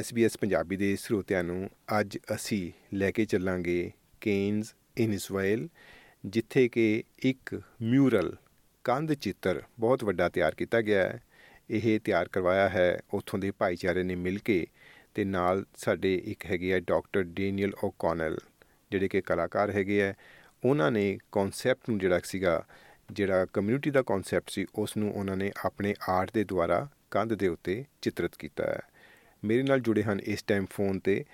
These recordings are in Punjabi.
SBS ਪੰਜਾਬੀ ਦੇ ਸਰੋਤਿਆਂ ਨੂੰ ਅੱਜ ਅਸੀਂ ਲੈ ਕੇ ਚੱਲਾਂਗੇ ਕੇਨਸ ਇਨ ਇਸਰਾਇਲ ਜਿੱਥੇ ਕਿ ਇੱਕ ਮਿਊਰਲ ਕੰਧ ਚਿੱਤਰ ਬਹੁਤ ਵੱਡਾ ਤਿਆਰ ਕੀਤਾ ਗਿਆ ਹੈ। ਇਹ ਤਿਆਰ ਕਰਵਾਇਆ ਹੈ, ਉੱਥੋਂ ਦੇ ਭਾਈਚਾਰੇ ਨੇ ਮਿਲ ਕੇ ਤੇ ਨਾਲ ਸਾਡੇ ਇੱਕ ਹੈਗੇ ਆ ਡਾਕਟਰ ਡੈਨੀਅਲ ਓਕਨਲ, ਜਿਹੜੇ ਕਿ ਕਲਾਕਾਰ ਹੈਗੇ ਆ। ਉਹਨਾਂ ਨੇ ਕਨਸੈਪਟ ਨੂੰ ਜਿਹੜਾ ਸੀਗਾ, ਜਿਹੜਾ ਕਮਿਊਨਿਟੀ ਦਾ ਕਨਸੈਪਟ ਸੀ, ਉਸ ਨੂੰ ਉਹਨਾਂ ਨੇ ਆਪਣੇ ਆਰਟ ਦੇ ਦੁਆਰਾ ਕੰਧ ਦੇ ਉੱਤੇ ਚਿੱਤਰਿਤ ਕੀਤਾ ਹੈ। ਮੇਰੇ ਨਾਲ ਜੁੜੇ ਹਨ ਇਸ ਟਾਈਮ ਫੋਨ ਤੇ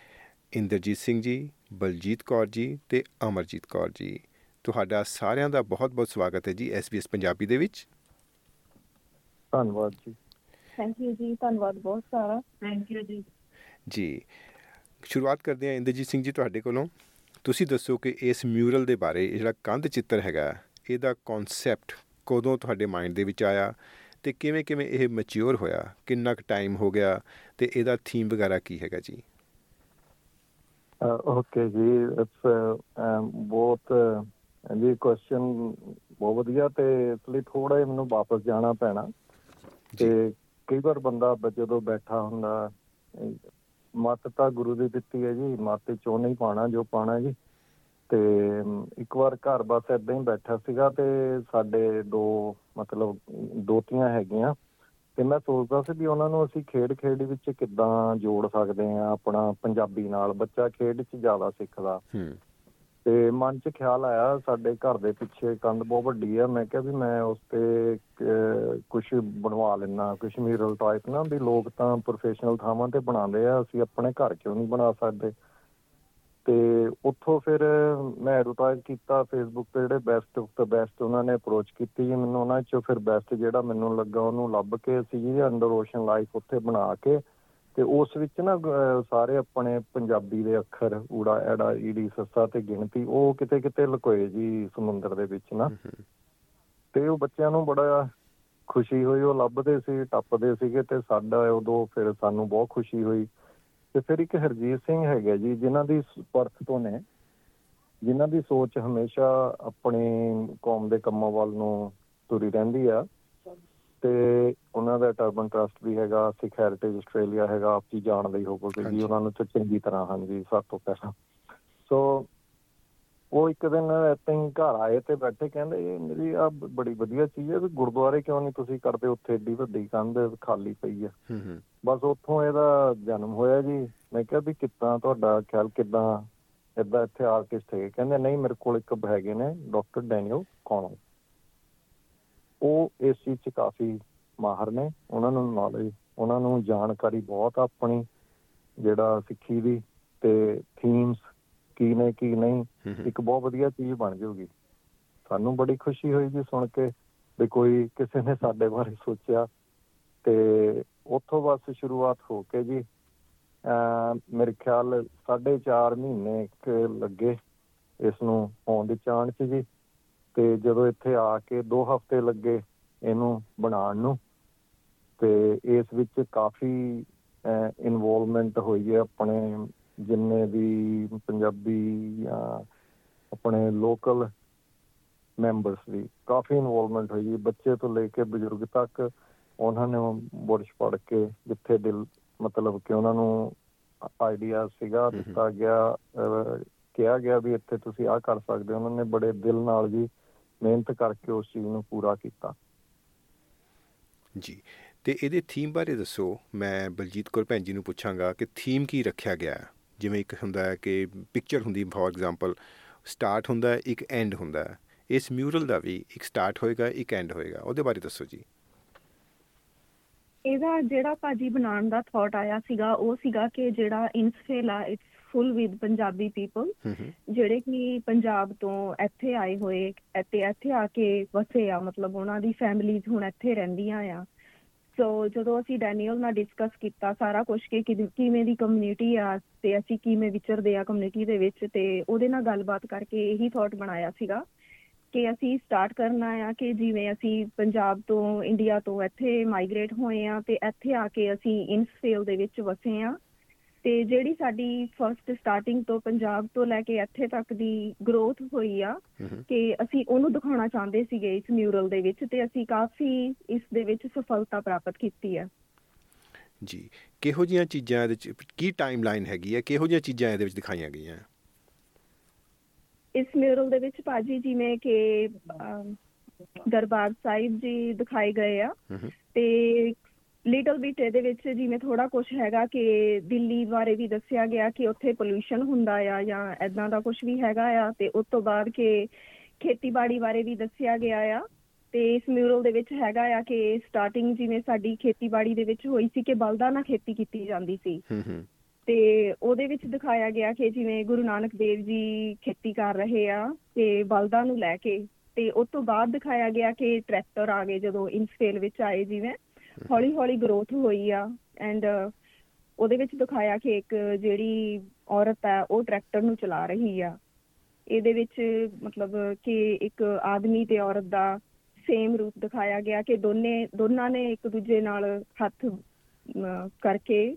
ਇੰਦਰਜੀਤ ਸਿੰਘ ਜੀ ਬਲਜੀਤ ਕੌਰ ਜੀ ਤੇ ਅਮਰਜੀਤ ਕੌਰ ਜੀ। ਤੁਹਾਡਾ ਸਾਰਿਆਂ ਦਾ ਬਹੁਤ-ਬਹੁਤ ਸਵਾਗਤ ਹੈ ਜੀ SBS ਪੰਜਾਬੀ ਦੇ ਵਿੱਚ। ਧੰਨਵਾਦ ਜੀ। ਥੈਂਕ ਯੂ ਜੀ ਧੰਨਵਾਦ ਬਹੁਤ ਸਾਰਾ। ਥੈਂਕ ਯੂ ਜੀ। ਜੀ ਸ਼ੁਰੂਆਤ ਕਰਦੇ ਹਾਂ ਇੰਦਰਜੀਤ ਸਿੰਘ ਜੀ ਤੁਹਾਡੇ ਕੋਲੋਂ। ਤੁਸੀਂ ਦੱਸੋ ਕਿ ਇਸ ਮਿਊਰਲ ਦੇ ਬਾਰੇ ਇਹ ਜਿਹੜਾ ਕੰਧ ਚਿੱਤਰ ਹੈਗਾ ਇਹਦਾ ਕਨਸੈਪਟ ਕਦੋਂ ਤੁਹਾਡੇ ਮਾਈਂਡ ਦੇ ਵਿੱਚ ਆਇਆ? ਤੇ ਕਿਵੇਂ ਕਿਵੇਂ ਇਹ ਮੈਚੁਰ ਹੋਇਆ? ਕਿੰਨਾ ਕੁ ਟਾਈਮ ਹੋ ਗਿਆ? ਤੇ ਇਹਦਾ ਥੀਮ ਵਗੈਰਾ ਕੀ ਹੈਗਾ ਜੀ? ਓਕੇ ਜੀ ਇਟਸ ਬਹੁਤ ਜੀ ਕੁਐਸਚਨ ਬਹੁਤ ਵਧੀਆ ਤੇ ਇਸ ਲਈ ਥੋੜਾ ਜਿਹਾ ਮੈਨੂੰ ਵਾਪਸ ਜਾਣਾ ਪੈਣਾ। ਤੇ ਕਈ ਵਾਰ ਬੰਦਾ ਜਦੋਂ ਬੈਠਾ ਹੁੰਦਾ ਮਤ ਤਾਂ ਗੁਰੂ ਦੀ ਦਿੱਤੀ ਹੈ ਜੀ ਮਤ ਚੋਂ ਨਹੀਂ ਪਾਣਾ ਜੋ ਪਾਣਾ ਜੀ। ਤੇ ਇੱਕ ਵਾਰ ਘਰ ਬਸ ਇਦਾਂ ਹੀ ਬੈਠਾ ਸੀਗਾ ਤੇ ਸਾਡੇ ਦੋ ਮਤਲਬ ਦੋਤੀਆਂ ਹੈਗੀਆਂ ਤੇ ਮੈਂ ਸੋਚਦਾ ਸੀ ਵੀ ਉਹਨਾਂ ਨੂੰ ਅਸੀਂ ਖੇਡ ਖੇਡ ਵਿੱਚ ਕਿੱਦਾਂ ਜੋੜ ਸਕਦੇ ਆ ਆਪਣਾ ਪੰਜਾਬੀ ਨਾਲ ਬੱਚਾ ਖੇਡ 'ਚ ਜ਼ਿਆਦਾ ਸਿੱਖਦਾ। ਤੇ ਮਨ 'ਚ ਖਿਆਲ ਆਇਆ ਸਾਡੇ ਘਰ ਦੇ ਪਿੱਛੇ ਕੰਧ ਬਹੁਤ ਵੱਡੀ ਆ ਮੈਂ ਕਿਹਾ ਵੀ ਮੈਂ ਉਸ ਤੇ ਕੁਝ ਬਣਵਾ ਲੈਣਾ ਕੁਝ ਮਿਊਰਲ ਟਾਈਪ ਨਾ ਵੀ ਲੋਕ ਤਾਂ ਪ੍ਰੋਫੈਸ਼ਨਲ ਥਾਵਾਂ ਤੇ ਬਣਾਉਂਦੇ ਆ ਅਸੀਂ ਆਪਣੇ ਘਰ ਕਿਉਂ ਨਹੀਂ ਬਣਾ ਸਕਦੇ? ਤੇ ਉੱਥੋਂ ਫਿਰ ਮੈਂ ਐਡਵਰਟਾਈਜ਼ ਕੀਤਾ ਫੇਸਬੁੱਕ ਤੇ ਜਿਹੜੇ ਬੈਸਟ ਆਫ ਦਾ ਬੈਸਟ ਉਹਨਾਂ ਨੇ ਅਪਰੋਚ ਕੀਤੀ ਮੈਨੂੰ ਉਹਨਾਂ ਚੋਂ ਫਿਰ ਬੈਸਟ ਜਿਹੜਾ ਮੈਨੂੰ ਲੱਗਾ ਉਹਨੂੰ ਲੱਭ ਕੇ ਅਸੀਂ ਜੀ ਅੰਡਰ ਓਸ਼ਨ ਲਾਈਫ ਉੱਥੇ ਬਣਾ ਕੇ ਤੇ ਉਸ ਵਿੱਚ ਨਾ ਸਾਰੇ ਆਪਣੇ ਪੰਜਾਬੀ ਦੇ ਅੱਖਰ ਊੜਾ ਐੜਾ ਈੜੀ ਸੱਸਾ ਤੇ ਗਿਣਤੀ ਉਹ ਕਿਤੇ ਕਿਤੇ ਲੁਕੋਏ ਜੀ ਸਮੁੰਦਰ ਦੇ ਵਿੱਚ ਨਾ। ਤੇ ਉਹ ਬੱਚਿਆਂ ਨੂੰ ਬੜਾ ਖੁਸ਼ੀ ਹੋਈ ਉਹ ਲੱਭਦੇ ਸੀ ਟੱਪਦੇ ਸੀਗੇ ਤੇ ਸਾਡਾ ਉਦੋਂ ਫਿਰ ਸਾਨੂੰ ਬਹੁਤ ਖੁਸ਼ੀ ਹੋਈ। ਤੇ ਫਿਰ ਇੱਕ ਹਰਜੀਤ ਸਿੰਘ ਹੈਗਾ ਜੀ ਜਿਨ੍ਹਾਂ ਦੀ ਪਰਥ ਤੋਂ ਨੇ। ਜਿਨ੍ਹਾਂ ਦੀ ਸੋਚ ਹਮੇਸ਼ਾ ਆਪਣੀ ਕੌਮ ਦੇ ਕੰਮਾਂ ਵੱਲ ਨੂੰ ਤੁਰੀ ਰਹਿੰਦੀ ਆ। ਤੇ ਉਹਨਾਂ ਦਾ ਟਰਬਨ ਟਰਸਟ ਵੀ ਹੈਗਾ ਸਿੱਖ ਹੈਰੀਟੇਜ ਆਸਟ੍ਰੇਲੀਆ ਹੈਗਾ ਆਪ ਜੀ ਜਾਣਦੇ ਹੀ ਹੋਵੋਗੇ ਜੀ ਉਹਨਾਂ ਨੂੰ ਚੰਗੀ ਤਰ੍ਹਾਂ ਹਾਂਜੀ ਸਭ ਤੋਂ ਪਹਿਲਾਂ। ਸੋ ਉਹ ਇੱਕ ਦਿਨ ਇੱਥੇ ਹੀ ਘਰ ਆਏ ਤੇ ਬੈਠੇ ਕਹਿੰਦੇ ਇਹ ਮੇਰੀ ਆ ਬੜੀ ਵਧੀਆ ਚੀਜ਼ ਹੈ ਵੀ ਗੁਰਦੁਆਰੇ ਕਿਉਂ ਨਹੀਂ ਤੁਸੀਂ ਕਰਦੇ? ਉੱਥੇ ਏਡੀ ਵੱਡੀ ਕੰਧ ਖਾਲੀ ਪਈ ਆ। ਬਸ ਉੱਥੋਂ ਇਹਦਾ ਜਨਮ ਹੋਇਆ ਜੀ। ਮੈਂ ਕਿਹਾ ਵੀ ਕਿੱਦਾਂ ਤੁਹਾਡਾ ਖਿਆਲ ਕਿੱਦਾਂ ਇਦਾਂ ਇੱਥੇ ਆਰਟਿਸਟ ਹੈ ਕਹਿੰਦੇ ਨਹੀਂ ਮੇਰੇ ਕੋਲ ਇੱਕ ਹੈਗੇ ਨੇ ਡਾਕਟਰ ਡੈਨੀਅਲ ਕੌਣ। ਉਹ ਇਸ ਚੀਜ਼ 'ਚ ਕਾਫੀ ਮਾਹਰ ਨੇ। ਉਹਨਾਂ ਨੂੰ ਨੌਲੇਜ ਉਹਨਾਂ ਨੂੰ ਜਾਣਕਾਰੀ ਬਹੁਤ ਆਪਣੀ ਜਿਹੜਾ ਸਿੱਖੀ ਦੀ ਤੇ ਥੀਮਸ ਕੀ ਨੇ ਕੀ ਨਹੀਂ ਇੱਕ ਬਹੁਤ ਵਧੀਆ ਚੀਜ਼ ਬਣ ਜਾਊਗੀ। ਸਾਨੂੰ ਬੜੀ ਖੁਸ਼ੀ ਹੋਈ ਜੀ ਸੁਣ ਕੇ ਵੀ ਕੋਈ ਕਿਸੇ ਨੇ ਸਾਡੇ ਬਾਰੇ ਸੋਚਿਆ। ਤੇ ਉੱਥੋਂ ਬਸ ਸ਼ੁਰੂਆਤ ਹੋ ਕੇ ਜੀ ਮੇਰੇ ਖਿਆਲ 4.5 ਮਹੀਨੇ ਇੱਕ ਲੱਗੇ ਇਸ ਨੂੰ ਹੋਣ ਦੀ ਚਾਣ ਚ ਜੀ। ਤੇ ਜਦੋਂ ਇੱਥੇ ਆ ਕੇ 2 ਹਫ਼ਤੇ ਲੱਗੇ ਇਹਨੂੰ ਬਣਾਉਣ ਨੂੰ ਤੇ ਇਸ ਵਿੱਚ ਕਾਫੀ ਇਨਵੋਲਵਮੈਂਟ ਹੋਈ ਹੈ ਆਪਣੇ ਜਿੰਨੇ ਵੀ ਪੰਜਾਬੀ ਆਪਣੇ ਲੋਕਲ ਮੈਂਬਰਸ ਦੀ ਕਾਫੀ ਇਨਵੋਲਵਮੈਂਟ ਹੋਈ ਹੈ। ਬੱਚੇ ਤੋਂ ਲੈ ਕੇ ਬਜ਼ੁਰਗ ਤੱਕ ਉਹਨਾਂ ਨੇ ਬੁਰਸ਼ ਪੜ ਕੇ ਜਿੱਥੇ ਦਿਲ ਮਤਲਬ ਕਿ ਉਹਨਾਂ ਨੂੰ ਆਈਡੀਆ ਸੀਗਾ ਦਿੱਤਾ ਗਿਆ ਕਿਹਾ ਗਿਆ ਵੀ ਇੱਥੇ ਤੁਸੀਂ ਆਹ ਕਰ ਸਕਦੇ ਹੋ। ਉਹਨਾਂ ਨੇ ਬੜੇ ਦਿਲ ਨਾਲ ਜੀ ਮਿਹਨਤ ਕਰਕੇ ਉਸ ਚੀਜ਼ ਨੂੰ ਪੂਰਾ ਕੀਤਾ। ਜੀ। ਤੇ ਇਹਦੇ ਥੀਮ ਬਾਰੇ ਦੱਸੋ। ਮੈਂ ਬਲਜੀਤ ਕੌਰ ਭੈਣ ਜੀ ਨੂੰ ਪੁੱਛਾਂਗਾ ਕਿ ਥੀਮ ਕੀ ਰੱਖਿਆ ਗਿਆ ਜਿਵੇਂ ਇੱਕ ਹੁੰਦਾ ਹੈ ਕਿ ਪਿਕਚਰ ਹੁੰਦੀ ਫੋਰ ਐਗਜ਼ਾਮਪਲ ਸਟਾਰਟ ਹੁੰਦਾ ਹੈ ਇੱਕ ਐਂਡ ਹੁੰਦਾ ਹੈ। ਇਸ ਮਿਊਰਲ ਦਾ ਵੀ ਇੱਕ ਸਟਾਰਟ ਹੋਏਗਾ ਇੱਕ ਐਂਡ ਹੋਏਗਾ। ਉਹਦੇ ਬਾਰੇ ਦੱਸੋ ਜੀ। ਇਹਦਾ ਜਿਹੜਾ ਭਾਜੀ ਬਣਾਉਣ ਦਾ ਥਾਟ ਆਇਆ ਸੀਗਾ ਉਹ ਸੀਗਾ ਕਿ ਜਿਹੜਾ ਇਨਸਫੇਲ ਆ it's full with Punjabi people ਜਿਹੜੇ ਕਿ ਪੰਜਾਬ ਤੋਂ ਇੱਥੇ ਆਏ ਹੋਏ ਇੱਥੇ ਇੱਥੇ ਆ ਕੇ ਵਸੇ ਆ ਮਤਲਬ ਉਹਨਾਂ ਦੀ ਫੈਮਿਲੀਜ਼ ਹੁਣ ਇੱਥੇ ਰਹਿੰਦੀਆਂ ਆ। ਸੋ ਜਦੋਂ ਅਸੀਂ ਡੈਨੀਅਲ ਨਾਲ ਡਿਸਕਸ ਕੀਤਾ ਸਾਰਾ ਕੁਝ ਕਿ ਕਿਵੇਂ ਦੀ ਕਮਿਊਨਿਟੀ ਆ ਤੇ ਅਸੀਂ ਕਿਵੇਂ ਵਿਚਰਦੇ ਆ ਕਮਿਊਨਿਟੀ ਦੇ ਵਿੱਚ ਤੇ ਉਹਦੇ ਨਾਲ ਗੱਲਬਾਤ ਕਰਕੇ ਇਹੀ ਥਾਟ ਬਣਾਇਆ ਸੀਗਾ ਕਿ ਅਸੀਂ ਸਟਾਰਟ ਕਰਨਾ ਆ ਕਿ ਜਿਵੇਂ ਅਸੀਂ ਪੰਜਾਬ ਤੋਂ ਇੰਡੀਆ ਤੋਂ ਇੱਥੇ ਮਾਈਗ੍ਰੇਟ ਹੋਏ ਆ ਤੇ ਇੱਥੇ ਆ ਕੇ ਅਸੀਂ ਇਨਸਫੇਲ ਦੇ ਵਿੱਚ ਵਸੇ ਆ। ਤੇ ਜਿਹੜੀ ਸਾਡੀ ਫਰਸਟ ਸਟਾਰਟਿੰਗ ਤੋਂ ਪੰਜਾਬ ਤੋਂ ਲੈ ਕੇ ਇੱਥੇ ਤੱਕ ਦੀ ਗਰੋਥ ਹੋਈ ਆ ਕਿ ਅਸੀਂ ਉਹਨੂੰ ਦਿਖਾਉਣਾ ਚਾਹੁੰਦੇ ਸੀਗੇ ਇਸ ਮਿਊਰਲ ਦੇ ਵਿੱਚ ਤੇ ਅਸੀਂ ਕਾਫੀ ਇਸ ਦੇ ਵਿੱਚ ਸਫਲਤਾ ਪ੍ਰਾਪਤ ਕੀਤੀ ਆ। ਜੀ ਕਿਹੋ ਜੀਆਂ ਚੀਜ਼ਾਂ ਇਹਦੇ ਚ ਕੀ ਟਾਈਮਲਾਈਨ ਹੈਗੀ ਹੈ ਕਿਹੋ ਜੀਆਂ ਚੀਜ਼ਾਂ ਇਹਦੇ ਵਿੱਚ ਦਿਖਾਈਆਂ ਗਈਆਂ? ਇਸ ਮਿਊਰਲ ਦੇ ਵਿੱਚ ਭਾਜੀ ਜਿਵੇਂ ਕਿ ਦਰਬਾਰ ਸਾਹਿਬ ਜੀ ਦਿਖਾਏ ਗਏ ਆ ਤੇ ਲਿਟਲ ਬਿਟ ਇਹਦੇ ਵਿੱਚ ਜਿਵੇਂ ਥੋੜਾ ਕੁਝ ਹੈਗਾ ਕਿ ਦਿੱਲੀ ਬਾਰੇ ਵੀ ਦੱਸਿਆ ਗਿਆ ਕਿ ਉੱਥੇ ਪੋਲੂਸ਼ਨ ਹੁੰਦਾ ਆ ਜਾਂ ਐਦਾਂ ਦਾ ਕੁਝ ਵੀ ਹੈਗਾ ਆ ਤੇ ਉਸ ਤੋਂ ਬਾਅਦ ਕਿ ਖੇਤੀਬਾੜੀ ਬਾਰੇ ਵੀ ਦੱਸਿਆ ਗਿਆ ਆ ਤੇ ਇਸ ਮਿਊਰਲ ਦੇ ਵਿੱਚ ਹੈਗਾ ਆ ਕਿ ਸਟਾਰਟਿੰਗ ਜਿਵੇਂ ਸਾਡੀ ਖੇਤੀਬਾੜੀ ਦੇ ਵਿੱਚ ਹੋਈ ਸੀ ਕਿ ਬਲਦਾਂ ਨਾਲ ਖੇਤੀ ਕੀਤੀ ਜਾਂਦੀ ਸੀ। ਤੇ ਉਹਦੇ ਵਿੱਚ ਦਿਖਾਇਆ ਗਿਆ ਕਿ ਜਿਵੇਂ ਗੁਰੂ ਨਾਨਕ ਦੇਵ ਜੀ ਖੇਤੀ ਕਰ ਰਹੇ ਆ ਤੇ ਬਲਦਾਂ ਨੂੰ ਲੈ ਕੇ ਤੇ ਉਸ ਤੋਂ ਬਾਅਦ ਦਿਖਾਇਆ ਗਿਆ ਕਿ ਟਰੈਕਟਰ ਆ ਗਏ ਜਦੋਂ ਇਨਸਟੇਲ ਵਿੱਚ ਆਏ ਜਿਵੇਂ। ਹੌਲੀ ਹੌਲੀ ਗਰੋਥ ਹੋਈ ਆ ਐਂਡ ਉਹਦੇ ਵਿੱਚ ਦਿਖਾਇਆ ਕਿ ਇੱਕ ਜਿਹੜੀ ਔਰਤ ਹੈ ਉਹ ਟਰੈਕਟਰ ਨੂੰ ਚਲਾ ਰਹੀ ਆ। ਇਹਦੇ ਵਿੱਚ ਮਤਲਬ ਕਿ ਇੱਕ ਆਦਮੀ ਤੇ ਔਰਤ ਦਾ ਸੇਮ ਰੂਪ ਦਿਖਾਇਆ ਗਿਆ ਕਿ ਦੋਨੇ ਦੋਨਾਂ ਨੇ ਇੱਕ ਦੂਜੇ ਨਾਲ ਹੱਥ ਕਰਕੇ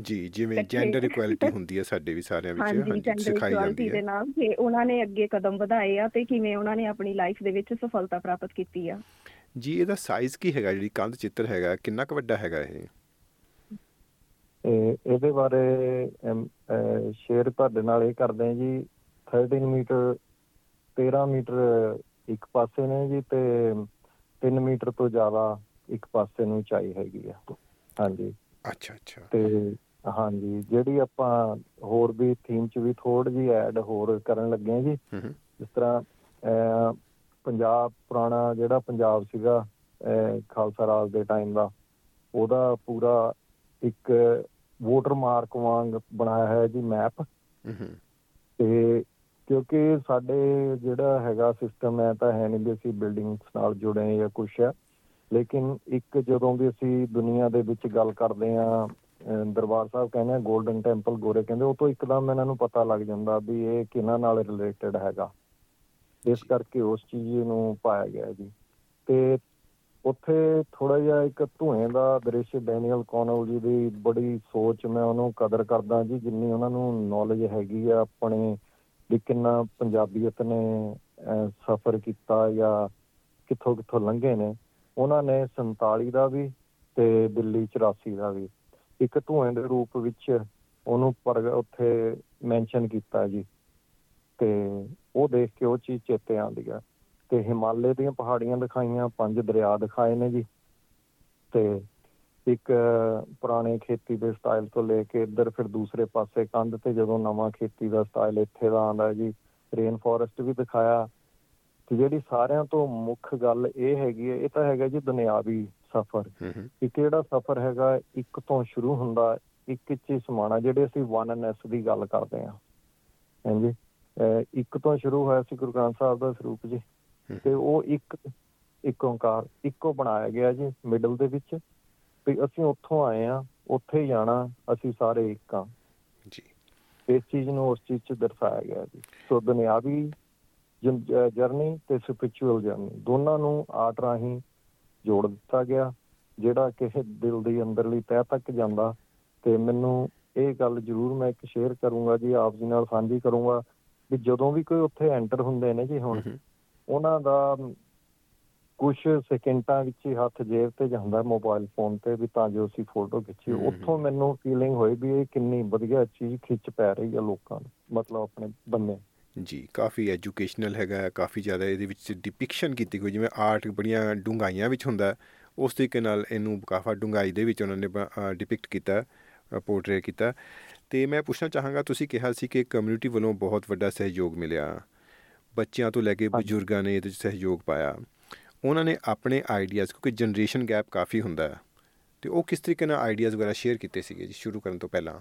ਜੀ ਜਿਵੇਂ ਜੈਂਡਰ ਇਕੁਐਲਿਟੀ ਹੁੰਦੀ ਹੈ ਸਾਡੇ ਵੀ ਸਾਰਿਆਂ ਵਿੱਚ ਹਾਂਜੀ ਸਿਖਾਈ ਜਾਂਦੀ ਦੇ ਹੈ ਨਾਲ ਤੇ ਉਹਨਾਂ ਨੇ ਅੱਗੇ ਕਦਮ ਵਧਾਏ ਆ ਤੇ ਕਿਵੇਂ ਉਹਨਾਂ ਨੇ ਆਪਣੀ ਲਾਈਫ ਦੇ ਵਿੱਚ ਸਫਲਤਾ ਪ੍ਰਾਪਤ ਕੀਤੀ ਆ। ਜੀ ਇਹਦਾ ਸਾਈਜ਼ ਕੀ ਹੈਗਾ ਜਿਹੜੀ ਕੰਧ ਚਿੱਤਰ ਹੈਗਾ? ਕਿੰਨਾ ਕੁ ਵੱਡਾ ਹੈਗਾ ਇਹ? ਇਹ ਇਹਦੇ ਬਾਰੇ ਸ਼ੇਅਰ ਤੁਹਾਡੇ ਨਾਲ ਇਹ ਕਰਦੇ ਹਾਂ ਜੀ 13 ਮੀਟਰ 13 ਮੀਟਰ ਇੱਕ ਪਾਸੇ ਨੇ ਜੀ ਤੇ 3 ਮੀਟਰ ਤੋਂ ਜ਼ਿਆਦਾ ਇੱਕ ਪਾਸੇ ਨੂੰ ਉਚਾਈ ਹੈਗੀ ਆ। ਹਾਂਜੀ। ਅੱਛਾ ਅੱਛਾ। ਤੇ ਹਾਂਜੀ ਜਿਹੜੀ ਆਪਾਂ ਹੋਰ ਵੀ ਥੀਮ ਚ ਵੀ ਥੋੜੀ ਜੀ ਐਡ ਹੋਰ ਕਰਨ ਲੱਗੇ ਹਾਂ ਜੀ। ਜਿਸ ਤਰ੍ਹਾਂ ਪੰਜਾਬ ਪੁਰਾਣਾ ਜਿਹੜਾ ਪੰਜਾਬ ਸੀਗਾ ਖਾਲਸਾ ਰਾਜ ਦੇ ਟਾਈਮ ਦਾ ਉਹਦਾ ਪੂਰਾ ਇੱਕ ਵੋਟਰ ਮਾਰਕ ਵਾਂਗ ਬਣਾਇਆ ਹੈ ਜੀ ਮੈਪ ਤੇ ਕਿਉਂਕਿ ਸਾਡੇ ਜਿਹੜਾ ਹੈਗਾ ਸਿਸਟਮ ਹੈ ਤਾਂ ਹੈ ਨਹੀਂ ਵੀ ਅਸੀਂ ਬਿਲਡਿੰਗਸ ਨਾਲ ਜੁੜੇ ਜਾਂ ਕੁਛ ਹੈ। ਲੇਕਿਨ ਇੱਕ ਜਦੋਂ ਵੀ ਅਸੀਂ ਦੁਨੀਆ ਦੇ ਵਿੱਚ ਗੱਲ ਕਰਦੇ ਆ ਦਰਬਾਰ ਸਾਹਿਬ ਕਹਿੰਦੇ ਆ 골ਡਨ ਟੈਂਪਲ ਗੋਰੇ ਕਹਿੰਦੇ ਉਹ ਤੋਂ ਇੱਕਦਮ ਇਹਨਾਂ ਨੂੰ ਪਤਾ ਲੱਗ ਜਾਂਦਾ ਵੀ ਇਹ ਕਿਹਨਾਂ ਨਾਲ ਰਿਲੇਟਡ ਹੈਗਾ। ਇਸ ਕਰਕੇ ਉਸ ਚੀਜ਼ ਨੂੰ ਪਾਇਆ ਗਿਆ ਜੀ। ਤੇ ਉੱਥੇ ਥੋੜਾ ਜਿਹਾ ਇੱਕ ਧੂਏ ਦਾ ਦ੍ਰਿਸ਼ ਡੈਨੀਅਲ ਕੌਨਲ ਜੀ ਦੀ ਬੜੀ ਸੋਚ ਮੈਂ ਉਹਨੂੰ ਕਦਰ ਕਰਦਾ ਜੀ, ਜਿੰਨੀ ਉਹਨਾਂ ਨੂੰ ਨੌਲੇਜ ਹੈਗੀ ਆ ਆਪਣੇ ਵੀ ਕਿੰਨਾ ਪੰਜਾਬੀਅਤ ਨੇ ਸਫ਼ਰ ਕੀਤਾ ਜਾਂ ਕਿੱਥੋਂ ਕਿੱਥੋਂ ਲੰਘੇ ਨੇ। ਉਹਨਾਂ ਨੇ 47 ਦਾ ਵੀ ਤੇ ਦਿੱਲੀ 84 ਦਾ ਵੀ। ਇੱਕ ਧੂਏ ਦੇ ਰੂਪ ਵਿੱਚ ਉਹਨੂੰ ਪਰ ਉੱਥੇ ਮੈਂਸ਼ਨ ਕੀਤਾ ਜੀ। ਤੇ ਉਹ ਦੇਖ ਕੇ ਉਹ ਚੀਜ਼ ਚੇਤੇ ਆਉਂਦੀ ਆ। ਤੇ ਹਿਮਾਲੇ ਦੀਆਂ ਪਹਾੜੀਆਂ ਦਿਖਾਈਆਂ ਪੰਜ ਦਰਿਆ ਦਿਖਾਏ ਨੇ ਜੀ। ਤੇ ਇੱਕ ਪੁਰਾਣੇ ਖੇਤੀ ਦੇ ਸਟਾਈਲ ਤੋਂ ਲੈ ਕੇ ਇੱਧਰ ਫਿਰ ਦੂਸਰੇ ਪਾਸੇ ਕੰਧ ਤੇ ਜਦੋਂ ਨਵਾਂ ਖੇਤੀ ਦਾ ਸਟਾਈਲ ਇੱਥੇ ਦਾ ਆਂਦਾ ਜੀ ਰੇਨ ਫੋਰੈਸਟ ਵੀ ਦਿਖਾਇਆ। ਤੇ ਜਿਹੜੀ ਸਾਰਿਆਂ ਤੋਂ ਮੁੱਖ ਗੱਲ ਇਹ ਹੈਗੀ ਹੈ ਇਹ ਤਾਂ ਹੈਗਾ ਜੀ ਦੁਨਿਆਵੀ ਸਫ਼ਰ। ਕਿ ਕਿਹੜਾ ਸਫ਼ਰ ਹੈਗਾ ਇੱਕ ਤੋਂ ਸ਼ੁਰੂ ਹੁੰਦਾ ਇੱਕ ਚ ਸਮਾਣਾ ਜਿਹੜੇ ਅਸੀਂ ਵਨਨੈਸ ਦੀ ਗੱਲ ਕਰਦੇ ਹਾਂ ਹਾਂਜੀ? ਇੱਕ ਤੋਂ ਸ਼ੁਰੂ ਹੋਇਆ ਸੀ ਗੁਰੂ ਗ੍ਰੰਥ ਸਾਹਿਬ ਦਾ ਸਰੂਪ ਜੀ। ਤੇ ਉਹ ਇੱਕ ਇੱਕ ਓੰਕਾਰ ਇੱਕੋ ਬਣਾਇਆ ਗਿਆ ਜੀ ਮਿਡਲ ਦੇ ਵਿੱਚ। ਤੇ ਅਸੀਂ ਉੱਥੋਂ ਆਏ ਆ ਉੱਥੇ ਹੀ ਜਾਣਾ ਅਸੀਂ ਸਾਰੇ ਇੱਕ ਆ ਜੀ। ਇਸ ਚੀਜ਼ ਨੂੰ ਉਸ ਚੀਜ਼ 'ਚ ਦਰਸਾਇਆ ਗਿਆ ਜੀ। ਸੋ ਦੁਨਿਆਵੀ ਜਰਨੀ ਤੇ ਸਪਿਰਚੁਅਲ ਜਰਨੀ ਦੋਨਾਂ ਨੂੰ ਆਰਟ ਰਾਹੀਂ ਜੋੜ ਦਿੱਤਾ ਗਿਆ ਜਿਹੜਾ ਕਿਸੇ ਦਿਲ ਦੀ ਅੰਦਰਲੀ ਤਹਿ ਤੱਕ ਜਾਂਦਾ। ਤੇ ਮੈਨੂੰ ਇਹ ਗੱਲ ਜ਼ਰੂਰ ਮੈਂ ਇੱਕ ਸ਼ੇਅਰ ਕਰੂੰਗਾ ਜੀ ਆਪ ਜੀ ਨਾਲ ਸਾਂਝੀ ਕਰੂੰਗਾ ਵੀ ਜਦੋਂ ਵੀ ਕੋਈ ਉੱਥੇ ਐਂਟਰ ਹੁੰਦੇ ਨੇ ਜੀ ਹੁਣ ਹੂੰ ਹੂੰ ਉਹਨਾਂ ਦਾ ਕੁਝ ਸੈਕਿੰਡਾਂ ਵਿੱਚ ਹੀ ਹੱਥ ਜੇਬ ਤੇ ਜਾਂਦਾ ਮੋਬਾਈਲ ਫੋਨ ਤੇ ਵੀ ਤਾਂ ਜੋ ਅਸੀਂ ਫੋਟੋ ਖਿੱਚੀ। ਉੱਥੋਂ ਮੈਨੂੰ ਫੀਲਿੰਗ ਹੋਈ ਵੀ ਇਹ ਕਿੰਨੀ ਵਧੀਆ ਚੀਜ਼ ਖਿੱਚ ਪੈ ਰਹੀ ਆ ਲੋਕਾਂ ਨੂੰ ਮਤਲਬ ਆਪਣੇ ਬੰਦੇ ਜੀ ਕਾਫੀ ਐਜੂਕੇਸ਼ਨਲ ਹੈਗਾ ਹੈ, ਕਾਫੀ ਜ਼ਿਆਦਾ ਇਹਦੇ ਵਿੱਚ ਡਿਪਿਕਸ਼ਨ ਕੀਤੀ ਕੋਈ ਜਿਵੇਂ ਆਰਟ ਬੜੀਆਂ ਡੂੰਘਾਈਆਂ ਵਿੱਚ ਹੁੰਦਾ ਹੈ, ਉਸ ਤਰੀਕੇ ਨਾਲ ਇਹਨੂੰ ਕਾਫਾ ਡੂੰਘਾਈ ਦੇ ਵਿੱਚ ਉਹਨਾਂ ਨੇ ਡਿਪਿਕਟ ਕੀਤਾ ਪੋਰਟਰੇ ਕੀਤਾ। ਤੇ ਮੈਂ ਪੁੱਛਣਾ ਚਾਹਾਂਗਾ ਤੁਸੀਂ ਕਿਹਾ ਸੀ ਕਿ ਕਮਿਊਨਿਟੀ ਵੱਲੋਂ ਬਹੁਤ ਵੱਡਾ ਸਹਿਯੋਗ ਮਿਲਿਆ। ਬੱਚਿਆਂ ਤੋਂ ਲੈ ਕੇ। ਬਜ਼ੁਰਗਾਂ ਨੇ ਇਹਦੇ ਵਿੱਚ ਸਹਿਯੋਗ ਪਾਇਆ। ਉਹਨਾਂ ਨੇ ਆਪਣੇ ਆਈਡੀਆਜ਼ ਕਿਉਂਕਿ ਜਨਰੇਸ਼ਨ ਗੈਪ ਕਾਫੀ ਹੁੰਦਾ ਹੈ। ਤੇ ਉਹ ਕਿਸ ਤਰੀਕੇ ਨਾਲ ਆਈਡੀਆਜ਼ ਵਗੈਰਾ ਸ਼ੇਅਰ ਕੀਤੇ ਸੀਗੇ ਜੀ ਸ਼ੁਰੂ ਕਰਨ ਤੋਂ ਪਹਿਲਾਂ?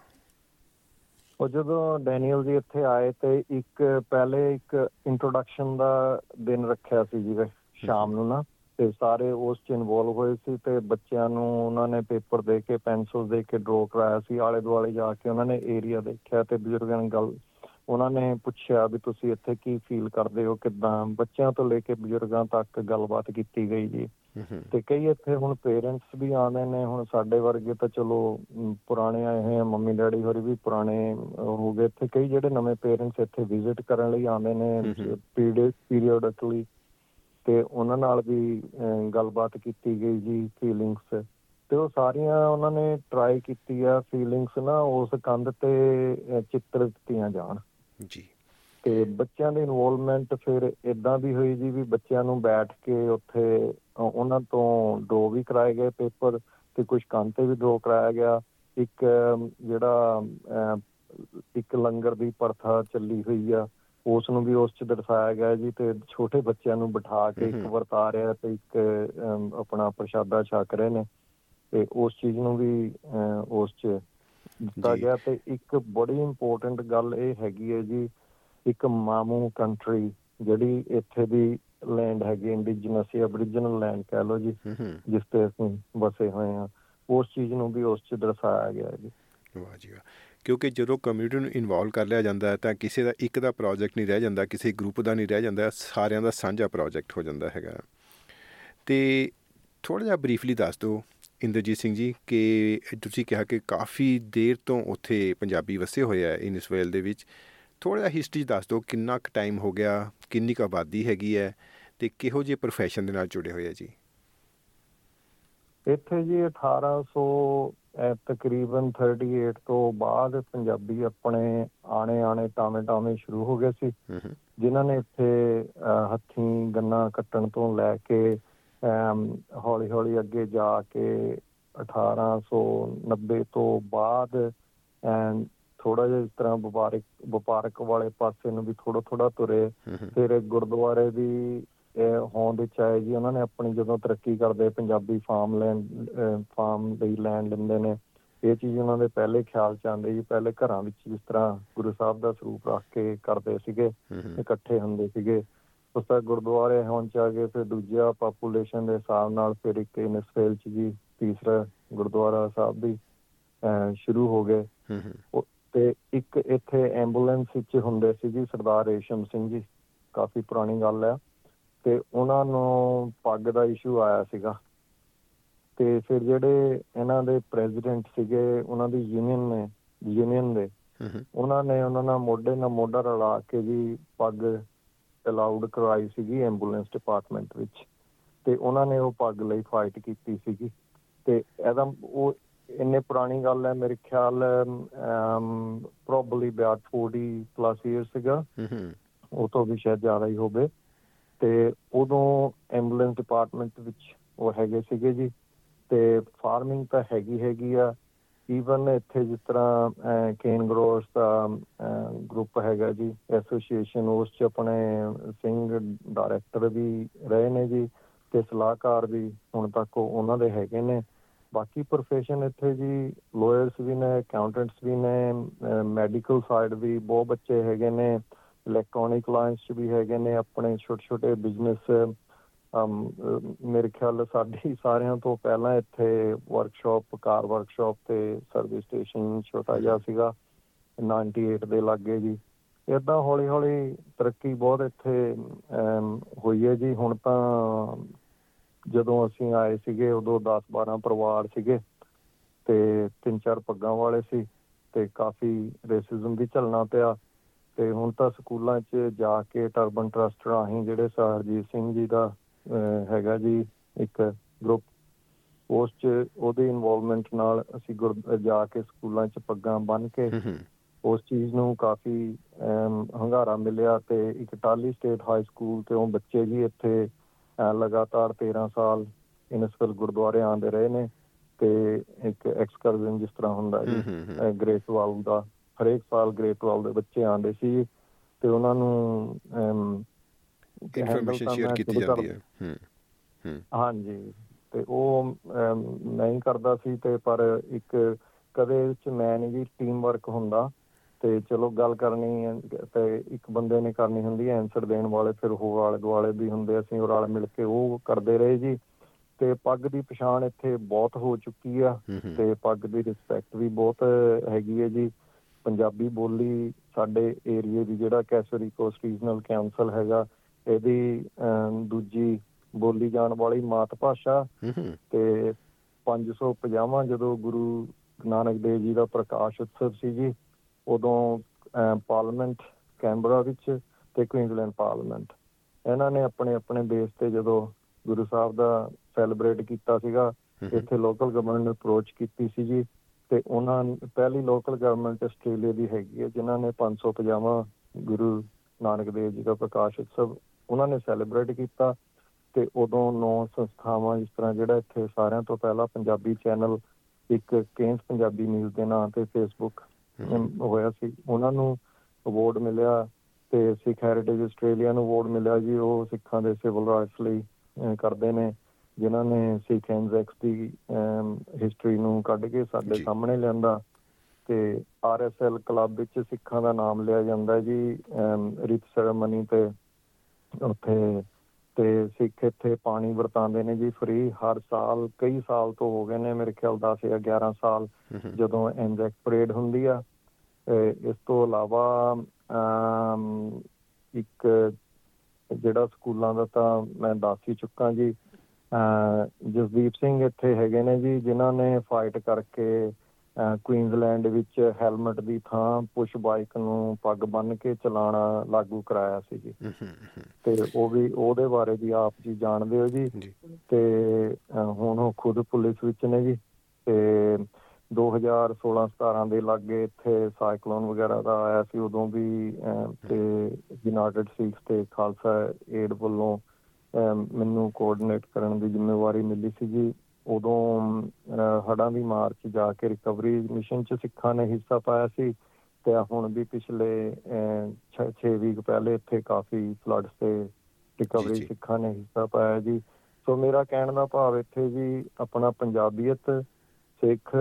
ਉਹ ਜਦੋਂ ਡੈਨੀਅਲ ਜੀ ਇੱਥੇ ਆਏ ਤੇ ਇੱਕ ਪਹਿਲੇ ਇੱਕ ਇੰਟਰੋਡਕਸ਼ਨ ਦਾ ਦਿਨ ਰੱਖਿਆ ਸੀ ਜੀ ਸ਼ਾਮ ਨੂੰ ਨਾ। ਤੇ ਸਾਰੇ ਉਸ ਚ ਇਨਵੋਲਵ ਹੋਏ ਸੀ ਤੇ ਬੱਚਿਆਂ ਨੂੰ ਉਹਨਾਂ ਨੇ ਪੇਪਰ ਦੇ ਕੇ ਪੈਨਸਲ ਦੇ ਕੇ ਡਰਾ ਕਰਾਇਆ ਸੀ। ਆਲੇ ਦੁਆਲੇ ਜਾ ਕੇ ਉਹਨਾਂ ਨੇ ਏਰੀਆ ਦੇਖਿਆ ਤੇ ਬਜ਼ੁਰਗਾਂ ਨਾਲ ਗੱਲ ਉਹਨਾਂ ਨੇ ਪੁੱਛਿਆ ਵੀ ਤੁਸੀਂ ਇੱਥੇ ਕੀ ਫੀਲ ਕਰਦੇ ਹੋ ਕਿਦਾਂ? ਬੱਚਿਆਂ ਤੋਂ ਲੈ ਕੇ ਬਜ਼ੁਰਗਾਂ ਤੱਕ ਗੱਲਬਾਤ ਕੀਤੀ ਗਈ ਜੀ। ਤੇ ਕਈ ਇੱਥੇ ਹੁਣ ਪੇਰੈਂਟਸ ਵੀ ਆਉਂਦੇ ਨੇ। ਹੁਣ ਸਾਡੇ ਵਰਗੇ ਤਾਂ ਚਲੋ ਪੁਰਾਣੇ ਆਏ ਹੋਏ ਆ ਮੰਮੀ ਡੈਡੀ ਹੋਰੀ ਵੀ ਪੁਰਾਣੇ ਹੋ ਗਏ ਇੱਥੇ। ਕਈ ਜਿਹੜੇ ਨਵੇਂ ਪੇਰੈਂਟਸ ਇੱਥੇ ਵਿਜ਼ਿਟ ਕਰਨ ਲਈ ਆਉਂਦੇ ਨੇ। ਪੀਰੀਅਡਕਲੀ ਤੇ ਉਹਨਾਂ ਨਾਲ ਵੀ ਗੱਲਬਾਤ ਕੀਤੀ ਗਈ ਜੀ ਫੀਲਿੰਗਸ ਤੇ ਉਹ ਸਾਰੀਆਂ ਉਹਨਾਂ ਨੇ ਟਰਾਈ ਕੀਤੀ ਆ ਫੀਲਿੰਗਸ ਨਾ ਉਸ ਕੰਧ ਤੇ ਚਿੱਤਰ ਦਿੱਤੀਆਂ ਜਾਣ। ਜੀ। ਤੇ ਬੱਚਿਆਂ ਦੀ ਇਨਵੋਲਵਮੈਂਟ ਫਿਰ ਇਦਾਂ ਵੀ ਹੋਈ ਜੀ ਵੀ ਬੱਚਿਆਂ ਨੂੰ ਬੈਠ ਕੇ ਉੱਥੇ ਉਹਨਾਂ ਤੋਂ ਡਰੋ ਵੀ ਕਰਾਏ ਗਏ ਪੇਪਰ ਤੇ ਕੁਝ ਕੰਨ ਤੇ ਵੀ ਡਰੋ ਕਰਾਇਆ ਗਿਆ। ਇੱਕ ਜਿਹੜਾ ਇੱਕ ਲੰਗਰ ਦੀ ਪ੍ਰਥਾ ਚੱਲੀ ਹੋਈ ਆ। ਉਸ ਨੂੰ ਵੀ ਉਸ ਚ ਦਰਸਾਇਆ ਗਿਆ ਜੀ ਤੇ ਛੋਟੇ ਬੱਚਿਆਂ ਨੂੰ ਬਿਠਾ ਕੇ ਇੱਕ ਵਰਤਾ ਰਿਹਾ ਤੇ ਇੱਕ ਆਪਣਾ ਪ੍ਰਸ਼ਾਦਾ ਛਕ ਰਹੇ ਨੇ ਤੇ ਉਸ ਚੀਜ਼ ਨੂੰ ਵੀ ਉਸ ਚ ਦਿੱਤਾ ਗਿਆ ਤੇ ਇੱਕ ਬੜੀ ਇੰਪੋਰਟੈਂਟ ਗੱਲ ਇਹ ਹੈਗੀ ਹੈ ਜੀ ਇੱਕ ਮਾਮੂ ਕੰਟਰੀ ਜਿਹੜੀ ਇੱਥੇ ਦੀ ਲੈਂਡ ਹੈਗੀ ਇੰਡੀਜਨਸ ਜਾਂ ਅਬਰੀਜਨਲ ਲੈਂਡ ਕਹ ਲਓ ਜੀ ਜਿਸ ਤੇ ਅਸੀਂ ਵਸੇ ਹੋਏ ਆ ਉਸ ਚੀਜ਼ ਨੂੰ ਵੀ ਉਸ ਚ ਦਰਸਾਇਆ ਗਿਆ ਜੀ। ਵਾਹ ਜੀ ਵਾਹ। ਕਿਉਂਕਿ ਜਦੋਂ ਕਮਿਊਨਿਟੀ ਨੂੰ ਇਨਵੋਲਵ ਕਰ ਲਿਆ ਜਾਂਦਾ ਹੈ, ਤਾਂ ਕਿਸੇ ਦਾ ਇੱਕ ਦਾ ਪ੍ਰੋਜੈਕਟ ਨਹੀਂ ਰਹਿ ਜਾਂਦਾ, ਕਿਸੇ ਗਰੁੱਪ ਦਾ ਨਹੀਂ ਰਹਿ ਜਾਂਦਾ, ਸਾਰਿਆਂ ਦਾ ਸਾਂਝਾ ਪ੍ਰੋਜੈਕਟ ਹੋ ਜਾਂਦਾ ਹੈਗਾ। ਤੇ ਥੋੜਾ ਜਿਹਾ ਬਰੀਫਲੀ ਦੱਸ ਦਿਓ, ਇੰਦਰਜੀਤ ਸਿੰਘ ਜੀ, ਕਿ ਤੁਸੀਂ ਕਿਹਾ ਕਿ ਕਾਫੀ ਦੇਰ ਤੋਂ ਉੱਥੇ ਪੰਜਾਬੀ ਵਸੇ ਹੋਏ ਆ ਇਨਸਵੇਲ ਦੇ ਵਿੱਚ। ਥੋੜਾ ਜਿਹਾ ਹਿਸਟਰੀ ਦੱਸ ਦਿਓ, ਕਿੰਨਾ ਕੁ ਟਾਈਮ ਹੋ ਗਿਆ, ਕਿੰਨੀ ਕੁ ਆਬਾਦੀ ਹੈਗੀ ਹੈ, ਤੇ ਕਿਹੋ ਜਿਹੇ profession ਦੇ ਨਾਲ ਜੁੜੇ ਹੋਏ ਆ ਜੀ? ਇੱਥੇ ਜੀ 1800 ਤਕਰੀਬਨ 38 ਤੋਂ ਬਾਅਦ ਪੰਜਾਬੀ ਆਪਣੇ ਆਣੇ ਆਣੇ ਟਾਵੇਂ ਟਾਵੇਂ ਸ਼ੁਰੂ ਹੋ ਗਏ ਸੀ। ਜਿਨ੍ਹਾਂ ਨੇ ਇੱਥੇ ਹੱਥੀਂ ਗੰਨਾ ਕੱਟਣ ਤੋਂ ਲੈ ਕੇ ਹੌਲੀ ਹੌਲੀ ਅੱਗੇ ਜਾ ਕੇ 1890 ਤੋਂ ਬਾਅਦ ਥੋੜਾ ਜਿਹਾ ਇਸ ਤਰ੍ਹਾਂ ਵਪਾਰਕ ਵਪਾਰਕ ਵਾਲੇ ਪਾਸੇ ਨੂੰ ਵੀ ਥੋੜਾ ਥੋੜਾ ਤੁਰੇ ਫਿਰ ਗੁਰਦੁਆਰੇ ਦੀ ਹੋਂਦ ਵਿੱਚ ਆਏ ਜੀ ਉਹਨਾਂ ਨੇ ਆਪਣੀ ਜਦੋਂ ਤਰੱਕੀ ਕਰਦੇ ਪੰਜਾਬੀ ਫਾਰਮ ਲੈਂਡ ਫਾਰਮ ਦੀ ਲੈਂਡ ਲੈਂਦੇ ਨੇ ਇਹ ਚੀਜ਼ ਉਹਨਾਂ ਦੇ ਪਹਿਲੇ ਖਿਆਲ ਚ ਆਉਂਦੇ ਜੀ ਪਹਿਲੇ ਘਰਾਂ ਵਿੱਚ ਜਿਸ ਤਰ੍ਹਾਂ ਗੁਰੂ ਸਾਹਿਬ ਦਾ ਸਰੂਪ ਰੱਖ ਕੇ ਕਰਦੇ ਸੀਗੇ ਇਕੱਠੇ ਹੁੰਦੇ ਸੀਗੇ ਉਸ ਤਰ੍ਹਾਂ ਗੁਰਦੁਆਰੇ ਹੋਣ ਚ ਆ ਗਏ ਫਿਰ ਦੂਜਾ ਪਾਪੂਲੇਸ਼ਨ ਦੇ ਹਿਸਾਬ ਨਾਲ ਫਿਰ ਇੱਕ ਇਨਸਫੇਲ ਚ ਜੀ ਤੀਸਰਾ ਗੁਰਦੁਆਰਾ ਸਾਹਿਬ ਦੀ ਸ਼ੁਰੂ ਹੋ ਗਏ। ਤੇ ਇੱਕ ਇੱਥੇ ਐਂਬੂਲੈਂਸ ਵਿੱਚ ਹੁੰਦੇ ਸੀ ਜੀ ਸਰਦਾਰ ਰੇਸ਼ਮ ਸਿੰਘ ਜੀ ਕਾਫੀ ਪੁਰਾਣੀ ਗੱਲ ਹੈ ਤੇ ਉਹਨਾਂ ਨੂੰ ਪੱਗ ਦਾ ਇਸ਼ੂ ਆਇਆ ਸੀਗਾ। ਤੇ ਫਿਰ ਜਿਹੜੇ ਇਹਨਾਂ ਦੇ ਪ੍ਰੈਜ਼ੀਡੈਂਟ ਸੀਗੇ ਉਹਨਾਂ ਦੀ ਯੂਨੀਅਨ ਨੇ ਯੂਨੀਅਨ ਦੇ ਉਹਨਾਂ ਨੇ ਉਹਨਾਂ ਨਾਲ ਮੋਢੇ ਨਾਲ ਮੋਢਾ ਰਲਾ ਕੇ ਜੀ ਪੱਗ ਅਲਾਉਡ ਕਰਵਾਈ ਸੀਗੀ ਐਂਬੂਲੈਂਸ ਡਿਪਾਰਟਮੈਂਟ ਵਿੱਚ। ਤੇ ਉਹਨਾਂ ਨੇ ਉਹ ਪੱਗ ਲਈ ਫਾਈਟ ਕੀਤੀ ਸੀਗੀ। ਤੇ ਇਹਦਾ ਉਹ ਇੰਨੇ ਪੁਰਾਣੀ ਗੱਲ ਹੈ ਮੇਰੇ ਖਿਆਲ ਪ੍ਰੋਬਬਲੀ ਅਬਾਊਟ 40 ਪਲੱਸ ਇਅਰਸ ਸੀਗਾ। ਉਹ ਤੋਂ ਵੀ ਸ਼ਾਇਦ ਜ਼ਿਆਦਾ ਹੀ ਹੋਵੇ ਤੇ ਉਦੋਂ ਐਂਬੂਲੈਂਸ ਡਿਪਾਰਟਮੈਂਟ ਵਿੱਚ ਉਹ ਹੈਗੇ ਸੀਗੇ ਜੀ ਤੇ ਫਾਰਮਿੰਗ ਤਾਂ ਹੈਗੀ ਹੈਗੀ ਆ ਈਵਨ ਇੱਥੇ ਜਿਸ ਤਰ੍ਹਾਂ ਕੇਨ ਗਰੋਸ ਦਾ ਗਰੁੱਪ ਹੈਗਾ ਜੀ ਐਸੋਸੀਏਸ਼ਨ ਉਸ ਚ ਆਪਣੇ ਸਿੰਘ ਡਾਇਰੈਕਟਰ ਵੀ ਰਹੇ ਨੇ ਜੀ ਤੇ ਸਲਾਹਕਾਰ ਵੀ ਹੁਣ ਤੱਕ ਉਹਨਾਂ ਦੇ ਹੈਗੇ ਨੇ। ਬਾਕੀ profession ਇੱਥੇ ਜੀ ਲਾਇਰਸ ਵੀ ਨੇ ਅਕਾਊਂਟੈਂਟਸ ਵੀ ਨੇ ਮੈਡੀਕਲ ਸਾਈਡ ਵੀ ਬਹੁਤ ਬੱਚੇ ਹੈਗੇ ਨੇ। ਇਲੈਕਟ੍ਰੋਨਿਕ ਲਾਈਨਸ ਚ ਵੀ ਹੈਗੇ ਨੇ, ਆਪਣੇ ਛੋਟੇ ਛੋਟੇ ਬਿਜ਼ਨਸ ਮੇਰੇ ਖਿਆਲ ਸਾਡੀ ਸਾਰਿਆਂ ਤੋਂ ਪਹਿਲਾਂ ਇੱਥੇ ਵਰਕਸ਼ਾਪ ਕਾਰ ਵਰਕਸ਼ਾਪ ਤੇ ਸਰਵਿਸ ਸਟੇਸ਼ਨ ਛੋਟਾ ਜਿਹਾ ਸੀਗਾ 98 ਦੇ ਲੱਗੇ ਜੀ। ਇਦਾਂ ਹੌਲੀ ਹੌਲੀ ਤਰੱਕੀ ਬਹੁਤ ਇੱਥੇ ਹੋਈ ਹੈ ਜੀ। ਹੁਣ ਤਾਂ ਜਦੋਂ ਅਸੀਂ ਆਏ ਸੀਗੇ, ਉਦੋਂ 10 12 ਪਰਿਵਾਰ ਸੀਗੇ ਤੇ ਤਿੰਨ ਚਾਰ ਪੱਗਾਂ ਵਾਲੇ ਸੀ ਤੇ ਕਾਫੀ ਰੇਸਿਜ਼ਮ ਵੀ ਚੱਲਣਾ ਪਿਆ। ਤੇ ਹੁਣ ਤਾਂ ਸਕੂਲਾਂ 'ਚ ਜਾ ਕੇ ਟਰਬਨ ਟਰਸਟ ਰਾਹੀਂ ਜਿਹੜੇ ਸਰਜੀਤ ਸਿੰਘ ਜੀ ਦਾ ਹੈਗਾ ਜੀ ਇੱਕ ਗਰੁੱਪ ਉਸ 'ਚ ਉਹਦੇ ਇਨਵੋਲਵਮੈਂਟ ਨਾਲ ਅਸੀਂ ਜਾ ਕੇ ਸਕੂਲਾਂ 'ਚ ਪੱਗਾਂ ਬੰਨ ਕੇ ਉਸ ਚੀਜ਼ ਨੂੰ ਕਾਫੀ ਹੰਗਾਰਾ ਮਿਲਿਆ ਤੇ ਇੱਕ ਟਾਲੀ ਸਟੇਟ ਹਾਈ ਸਕੂਲ ਤੇ ਉਹ ਬੱਚੇ ਜੀ ਇੱਥੇ ਲਗਾਤਾਰ 13 ਸਾਲ ਇਨਸਫਲ ਗੁਰਦੁਆਰੇ ਆਂਦੇ ਰਹੇ ਨੇ ਤੇ ਇੱਕ ਐਕਸਕਰਜਨ ਜਿਸ ਤਰ੍ਹਾਂ ਹੁੰਦਾ ਜੀ ਗ੍ਰੇਟ ਵਾਲ ਦਾ ਹਰੇਕ ਸਾਲ ਗ੍ਰੇਟ ਵਾਲ ਦੇ ਬੱਚੇ ਆਂਦੇ ਸੀ ਤੇ ਉਹਨਾਂ ਨੂੰ ਇਨਫੋਰਮੇਸ਼ਨ ਸ਼ੇਅਰ ਕੀਤੀ ਜਾਂਦੀ ਹੈ। ਹੂੰ ਹਾਂਜੀ ਤੇ ਉਹ ਨਹੀਂ ਕਰਦਾ ਸੀ ਤੇ ਪਰ ਇੱਕ ਕਦੇ ਵਿੱਚ ਮੈਂ ਨਹੀਂ ਜੀ ਟੀਮ ਵਰਕ ਹੁੰਦਾ ਤੇ ਚਲੋ ਗੱਲ ਕਰਨੀ ਤੇ ਇੱਕ ਬੰਦੇ ਨੇ ਕਰਨੀ ਹੁੰਦੀ ਹੈ ਆਨਸਰ ਦੇਣ ਵਾਲੇ ਫਿਰ ਹੋਰ ਆਲੇ ਦੁਆਲੇ ਵੀ ਹੁੰਦੇ ਅਸੀਂ ਉਹ ਨਾਲ ਮਿਲ ਕੇ ਉਹ ਕਰਦੇ ਰਹੇ ਜੀ। ਤੇ ਪੱਗ ਦੀ ਪਛਾਣ ਇੱਥੇ ਬਹੁਤ ਹੋ ਚੁੱਕੀ ਆ ਤੇ ਪੱਗ ਦੀ ਰਿਸਪੈਕਟ ਵੀ ਬਹੁਤ ਹੈਗੀ ਹੈ ਜੀ। ਪੰਜਾਬੀ ਬੋਲੀ ਸਾਡੇ ਏਰੀਏ ਦੀ ਜਿਹੜਾ ਕੈਸਰੀ ਕੋਸਟ ਰੀਜਨਲ ਕਾਉਂਸਲ ਹੈਗਾ ਇਹਦੀ ਦੂਜੀ ਬੋਲੀ ਜਾਣ ਵਾਲੀ ਮਾਤ ਭਾਸ਼ਾ ਤੇ 550 ਜਦੋਂ ਗੁਰੂ ਨਾਨਕ ਦੇਵ ਜੀ ਦਾ ਪ੍ਰਕਾਸ਼ ਉਤਸਵ ਸੀ ਜੀ ਉਦੋਂ ਪਾਰਲੀਮੈਂਟ ਕੈਂਬਰਾ ਵਿੱਚ ਤੇ ਕੁਇਨਜ਼ਲੈਂਡ ਪਾਰਲੀਮੈਂਟ। ਇਹਨਾਂ ਨੇ ਆਪਣੇ ਆਪਣੇ ਬੇਸ ਤੇ ਜਦੋਂ ਗੁਰੂ ਸਾਹਿਬ ਦਾ ਸੈਲੀਬ੍ਰੇਟ ਕੀਤਾ ਸੀਗਾ ਇੱਥੇ ਲੋਕਲ ਗਵਰਨਮੈਂਟ ਨੇ ਅਪਰੋਚ ਕੀਤੀ ਸੀ ਜੀ ਤੇ ਉਹਨਾਂ ਪਹਿਲੀ ਲੋਕਲ ਗਵਰਨਮੈਂਟ ਆਸਟ੍ਰੇਲੀਆ ਦੀ ਹੈਗੀ ਹੈ ਜਿਨ੍ਹਾਂ ਨੇ 550ਵਾਂ ਗੁਰੂ ਨਾਨਕ ਦੇਵ ਜੀ ਦਾ ਪ੍ਰਕਾਸ਼ ਉਤਸਵ ਉਹਨਾਂ ਨੇ ਸੈਲੀਬ੍ਰੇਟ ਕੀਤਾ ਤੇ ਉਦੋਂ ਨੌ ਸੰਸਥਾਵਾਂ ਇਸ ਤਰ੍ਹਾਂ ਜਿਹੜਾ ਇੱਥੇ ਸਾਰਿਆਂ ਤੋਂ ਪਹਿਲਾਂ ਪੰਜਾਬੀ ਚੈਨਲ ਇੱਕ ਕੇਂਸ ਪੰਜਾਬੀ ਨਿਊਜ਼ ਦੇ ਨਾਂ ਤੇ ਫੇਸਬੁੱਕ ਹੋਇਆ ਸੀ। ਉਹਨਾਂ ਨੂੰ ਅਵਾਰਡ ਮਿਲਿਆ ਤੇ ਸਿੱਖ ਹੈਰੀਟੇਜ ਆਸਟ੍ਰੇਲੀਆ ਨੂੰ ਅਵਾਰਡ ਮਿਲਿਆ ਜੀ। ਉਹ ਸਿੱਖਾਂ ਦੇ ਸਿਵਲ ਰਾਈਟਸ ਲਈ ਕਰਦੇ ਨੇ। ਜਿਨ੍ਹਾਂ ਨੇ ਸਿੱਖ ਐਨਜ਼ੈਕਸ ਦੀ ਹਿਸਟਰੀ ਨੂੰ ਕੱਢ ਕੇ ਸਾਡੇ। ਸਾਹਮਣੇ ਲਿਆਂਦਾ ਤੇ ਆਰਐਸਐਲ ਕਲੱਬ ਵਿੱਚ ਸਿੱਖਾਂ ਦਾ ਨਾਮ ਲਿਆ ਜਾਂਦਾ ਜੀ ਰਿਤ ਸੈਰੇਮਨੀ ਤੇ। ਉੱਥੇ ਤੇ ਸਿੱਖ ਇੱਥੇ ਪਾਣੀ ਵਰਤਾਉਂਦੇ ਨੇ ਜੀ ਫ੍ਰੀ ਹਰ ਸਾਲ ਕਈ ਸਾਲ ਤੋਂ ਹੋ ਗਏ ਨੇ ਮੇਰੇ ਖਿਆਲ 10 ਜਾਂ 11 ਸਾਲ ਜਦੋਂ ਐਨਜੈਕ ਪਰੇਡ ਹੁੰਦੀ ਆ। ਇਸ ਤੋਂ ਇਲਾਵਾ ਇੱਕ ਜਿਹੜਾ ਸਕੂਲਾਂ ਦਾ ਤਾਂ ਮੈਂ ਦੱਸ ਹੀ ਚੁੱਕਾ ਜੀ ਜਸਦੀਪ ਸਿੰਘ ਇੱਥੇ ਹੈਗੇ ਨੇ ਜੀ ਜਿਨ੍ਹਾਂ ਨੇ ਫਾਈਟ ਕਰਕੇ ਕੁਈਨਜ਼ਲੈਂਡ ਵਿੱਚ ਹੈਲਮਟ ਦੀ ਥਾਂ ਪੁਸ਼ ਬਾਈਕ ਨੂੰ ਪੱਗ ਬੰਨ੍ਹ ਕੇ ਚਲਾਉਣਾ ਲਾਗੂ ਕਰਾਇਆ ਸੀ ਜੀ। ਤੇ ਉਹ ਵੀ ਉਹਦੇ ਬਾਰੇ ਵੀ ਆਪ ਜੀ ਜਾਣਦੇ ਹੋ ਜੀ। ਤੇ ਹੁਣ ਉਹ ਖੁਦ ਪੁਲਿਸ ਵਿੱਚ ਨੇ ਜੀ। ਤੇ 2016-17 ਦੇ ਲਾਗੇ ਇੱਥੇ ਸਾਈਕਲੋਨ ਵਗੈਰਾ ਦਾ ਆਇਆ ਸੀ ਉਦੋਂ ਵੀ ਤੇ ਯੂਨਾਈਟਿਡ ਸਿੱਖਸ ਤੇ ਖਾਲਸਾ ਏਡ ਵੱਲੋਂ ਮੈਨੂੰ ਕੋਆਰਡੀਨੇਟ ਕਰਨ ਦੀ ਜ਼ਿੰਮੇਵਾਰੀ ਮਿਲੀ ਸੀ ਜੀ ਉਦੋਂ ਹੜ੍ਹਾਂ ਦੀ ਮਾਰ 'ਚ ਜਾ ਕੇ ਰਿਕਵਰੀ ਮਿਸ਼ਨ 'ਚ ਸਿੱਖਾਂ ਨੇ ਹਿੱਸਾ ਪਾਇਆ ਸੀ ਤੇ ਹੁਣ ਵੀ ਪਿਛਲੇ 6 ਵੀਕ ਪਹਿਲੇ ਇੱਥੇ ਕਾਫੀ ਫਲੱਡਸ ਤੇ ਰਿਕਵਰੀ। ਸਿੱਖਾਂ ਨੇ ਹਿੱਸਾ ਪਾਇਆ ਜੀ। ਸੋ ਮੇਰਾ ਕਹਿਣ ਦਾ ਭਾਵ ਇੱਥੇ ਜੀ ਆਪਣਾ ਪੰਜਾਬੀਅਤ ਸਿੱਖ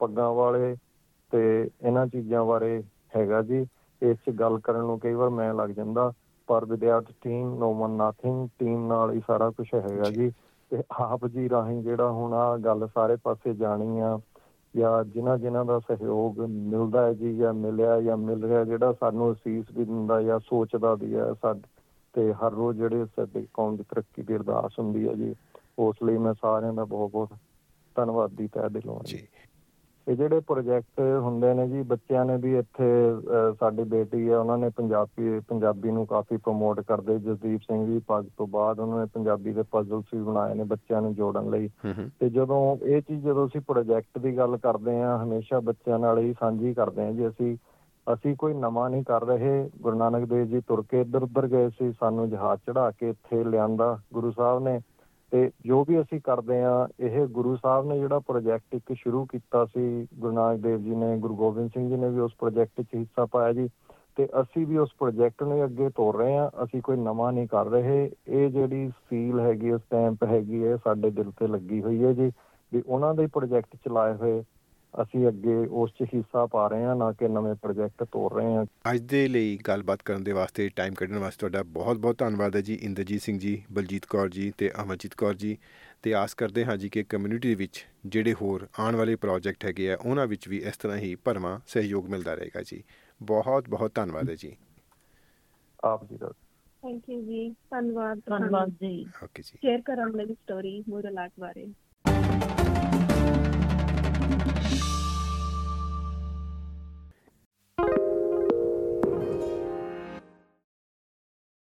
ਪੱਗਾਂ ਵਾਲੇ ਤੇ ਇਹਨਾਂ ਚੀਜ਼ਾਂ ਬਾਰੇ ਹੈਗਾ ਜੀ। ਇਸ 'ਚ ਗੱਲ ਕਰਨ ਨੂੰ ਕਈ ਵਾਰ ਮੈਂ ਲੱਗ ਜਾਂਦਾ ਪਰ ਵਿਦਿਆਰਥ team no one nothing team ਨਾਲ ਹੀ ਸਾਰਾ ਕੁਝ ਹੈਗਾ ਜੀ। ਤੇ ਆਪ ਜੀ ਰਾਹੀਂ ਜਿਹੜਾ ਹੁਣ ਆ ਗੱਲ ਸਾਰੇ ਪਾਸੇ ਜਾਣੀ ਆ, ਜਾਂ ਜਿਨ੍ਹਾਂ ਜਿਨ੍ਹਾਂ ਦਾ ਸਹਿਯੋਗ ਮਿਲਦਾ ਹੈ ਜੀ, ਜਾਂ ਮਿਲਿਆ ਜਾਂ ਮਿਲ ਰਿਹਾ, ਜਿਹੜਾ ਸਾਨੂੰ ਅਸੀਸ ਵੀ ਦਿੰਦਾ ਜਾਂ ਸੋਚਦਾ ਵੀ ਹੈ ਸਾਡ, ਤੇ ਹਰ ਰੋਜ਼ ਜਿਹੜੇ ਸਾਡੇ ਕੌਮ ਦੀ ਤਰੱਕੀ ਦੀ ਅਰਦਾਸ ਹੁੰਦੀ ਹੈ ਜੀ, ਉਸ ਲਈ ਮੈਂ ਸਾਰਿਆਂ ਦਾ ਬਹੁਤ ਬਹੁਤ ਧੰਨਵਾਦੀ ਤਹਿ ਦਿਲੋਂ ਹਾਂ ਜੀ। ਜੀ। ਇਹ ਜਿਹੜੇ ਪ੍ਰੋਜੈਕਟ ਹੁੰਦੇ ਨੇ ਜੀ ਬੱਚਿਆਂ ਨੇ ਵੀ ਇੱਥੇ ਸਾਡੀ ਬੇਟੀ ਹੈ ਉਹਨਾਂ ਨੇ ਪੰਜਾਬੀ ਪੰਜਾਬੀ ਨੂੰ ਕਾਫੀ ਪ੍ਰਮੋਟ ਕਰਦੇ। ਜਸਦੀਪ ਸਿੰਘ ਵੀ ਪੱਗ ਤੋਂ ਬਾਅਦ ਉਹਨਾਂ ਨੇ ਪੰਜਾਬੀ ਦੇ ਪਜ਼ਲਸ ਵੀ ਬਣਾਏ ਨੇ ਬੱਚਿਆਂ ਨੂੰ ਜੋੜਨ ਲਈ। ਤੇ ਜਦੋਂ ਇਹ ਚੀਜ਼ ਜਦੋਂ ਅਸੀਂ ਪ੍ਰੋਜੈਕਟ ਦੀ ਗੱਲ ਕਰਦੇ ਹਾਂ ਹਮੇਸ਼ਾ ਬੱਚਿਆਂ ਨਾਲ ਹੀ ਸਾਂਝੀ ਕਰਦੇ ਹਾਂ ਜੀ। ਅਸੀਂ ਅਸੀਂ ਕੋਈ ਨਵਾਂ ਨਹੀਂ ਕਰ ਰਹੇ। ਗੁਰੂ ਨਾਨਕ ਦੇਵ ਜੀ ਤੁਰ ਕੇ ਇੱਧਰ ਉੱਧਰ ਗਏ ਸੀ। ਸਾਨੂੰ ਜਹਾਜ਼ ਚੜਾ ਕੇ ਇੱਥੇ ਲਿਆਂਦਾ ਗੁਰੂ ਸਾਹਿਬ ਨੇ। ਤੇ ਜੋ ਵੀ ਅਸੀਂ ਕਰਦੇ ਆ ਇਹ ਗੁਰੂ ਸਾਹਿਬ ਨੇ ਜਿਹੜਾ ਪ੍ਰੋਜੈਕਟ ਇੱਕ ਸ਼ੁਰੂ ਕੀਤਾ ਸੀ, ਗੁਰੂ ਨਾਨਕ ਦੇਵ ਜੀ ਨੇ, ਗੁਰੂ ਗੋਬਿੰਦ ਸਿੰਘ ਜੀ ਨੇ ਵੀ ਉਸ ਪ੍ਰੋਜੈਕਟ 'ਚ ਹਿੱਸਾ ਪਾਇਆ ਜੀ, ਤੇ ਅਸੀਂ ਵੀ ਉਸ ਪ੍ਰੋਜੈਕਟ ਨੂੰ ਅੱਗੇ ਤੋਰ ਰਹੇ ਆ ਅਸੀਂ ਕੋਈ ਨਵਾਂ ਨਹੀਂ ਕਰ ਰਹੇ। ਇਹ ਜਿਹੜੀ ਸੀਲ ਹੈਗੀ ਸਟੈਂਪ ਹੈਗੀ ਹੈ ਸਾਡੇ ਦਿਲ ਤੇ ਲੱਗੀ ਹੋਈ ਹੈ ਜੀ, ਵੀ ਉਹਨਾਂ ਦੇ ਪ੍ਰੋਜੈਕਟ ਚਲਾਏ ਹੋਏ ਅਸੀਂ ਅੱਗੇ ਉਸ 'ਚ ਹਿੱਸਾ ਪਾ ਰਹੇ ਹਾਂ ਨਾ ਕਿ ਨਵੇਂ ਪ੍ਰੋਜੈਕਟ ਤੋਰ ਰਹੇ ਹਾਂ। ਅੱਜ ਦੇ ਲਈ ਗੱਲਬਾਤ ਕਰਨ ਦੇ ਵਾਸਤੇ ਟਾਈਮ ਕੱਢਣ ਵਾਸਤੇ ਤੁਹਾਡਾ ਬਹੁਤ-ਬਹੁਤ ਧੰਨਵਾਦ ਹੈ ਜੀ ਇੰਦਰਜੀਤ ਸਿੰਘ ਜੀ ਬਲਜੀਤ ਕੌਰ ਜੀ ਤੇ ਅਮਰਜੀਤ ਕੌਰ ਜੀ। ਤੇ ਆਸ ਕਰਦੇ ਹਾਂ ਜੀ ਕਿ ਕਮਿਊਨਿਟੀ ਦੇ ਵਿੱਚ ਜਿਹੜੇ ਹੋਰ ਆਉਣ ਵਾਲੇ ਪ੍ਰੋਜੈਕਟ ਹੈਗੇ ਆ ਉਹਨਾਂ ਵਿੱਚ ਵੀ ਇਸ ਤਰ੍ਹਾਂ ਹੀ ਭਰਵਾਂ ਸਹਿਯੋਗ ਮਿਲਦਾ ਰਹੇਗਾ ਜੀ। ਬਹੁਤ-ਬਹੁਤ ਧੰਨਵਾਦ ਹੈ ਜੀ। ਆਪ ਜੀ ਦਾ। ਥੈਂਕ ਯੂ ਜੀ। ਧੰਨਵਾਦ। ਧੰਨਵਾਦ ਜੀ। ਓਕੇ ਜੀ। ਸ਼ੇਅਰ ਕਰਨ ਲਈ ਸਟੋਰੀ ਮੂਰਲ ਆਰਟ ਬਾਰੇ।